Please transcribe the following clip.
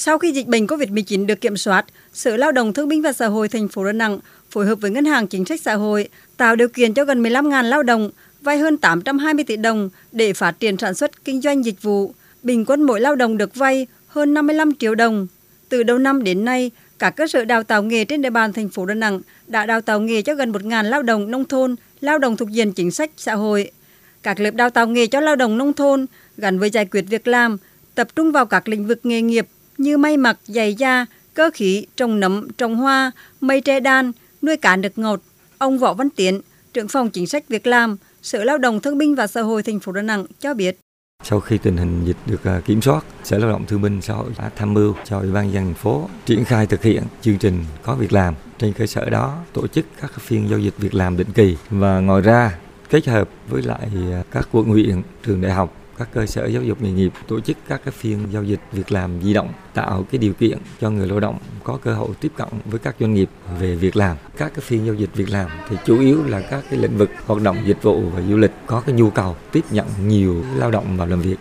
Sau khi dịch bệnh COVID-19 được kiểm soát, Sở Lao động Thương binh và Xã hội thành phố Đà Nẵng phối hợp với Ngân hàng Chính sách Xã hội tạo điều kiện cho gần 15.000 lao động vay hơn 820 tỷ đồng để phát triển sản xuất kinh doanh dịch vụ. Bình quân mỗi lao động được vay hơn 55 triệu đồng. Từ đầu năm đến nay, các cơ sở đào tạo nghề trên địa bàn thành phố Đà Nẵng đã đào tạo nghề cho gần 1.000 lao động nông thôn, lao động thuộc diện chính sách xã hội. Các lớp đào tạo nghề cho lao động nông thôn gắn với giải quyết việc làm, tập trung vào các lĩnh vực nghề nghiệp như may mặc, giày da, cơ khí, trồng nấm, trồng hoa, mây tre đan, nuôi cá nước ngọt. Ông Võ Văn Tiến, trưởng phòng chính sách việc làm, Sở Lao động Thương binh và Xã hội thành phố Đà Nẵng cho biết. Sau khi tình hình dịch được à, kiểm soát, Sở Lao động Thương binh Xã hội đã tham mưu cho Ủy ban dân thành phố triển khai thực hiện chương trình có việc làm. Trên cơ sở đó tổ chức các phiên giao dịch việc làm định kỳ và ngoài ra kết hợp với lại à, các quận huyện, trường đại học các cơ sở giáo dục nghề nghiệp tổ chức các cái phiên giao dịch việc làm di động, tạo cái điều kiện cho người lao động có cơ hội tiếp cận với các doanh nghiệp về việc làm. Các cái phiên giao dịch việc làm thì chủ yếu là các cái lĩnh vực hoạt động dịch vụ và du lịch có cái nhu cầu tiếp nhận nhiều lao động vào làm việc.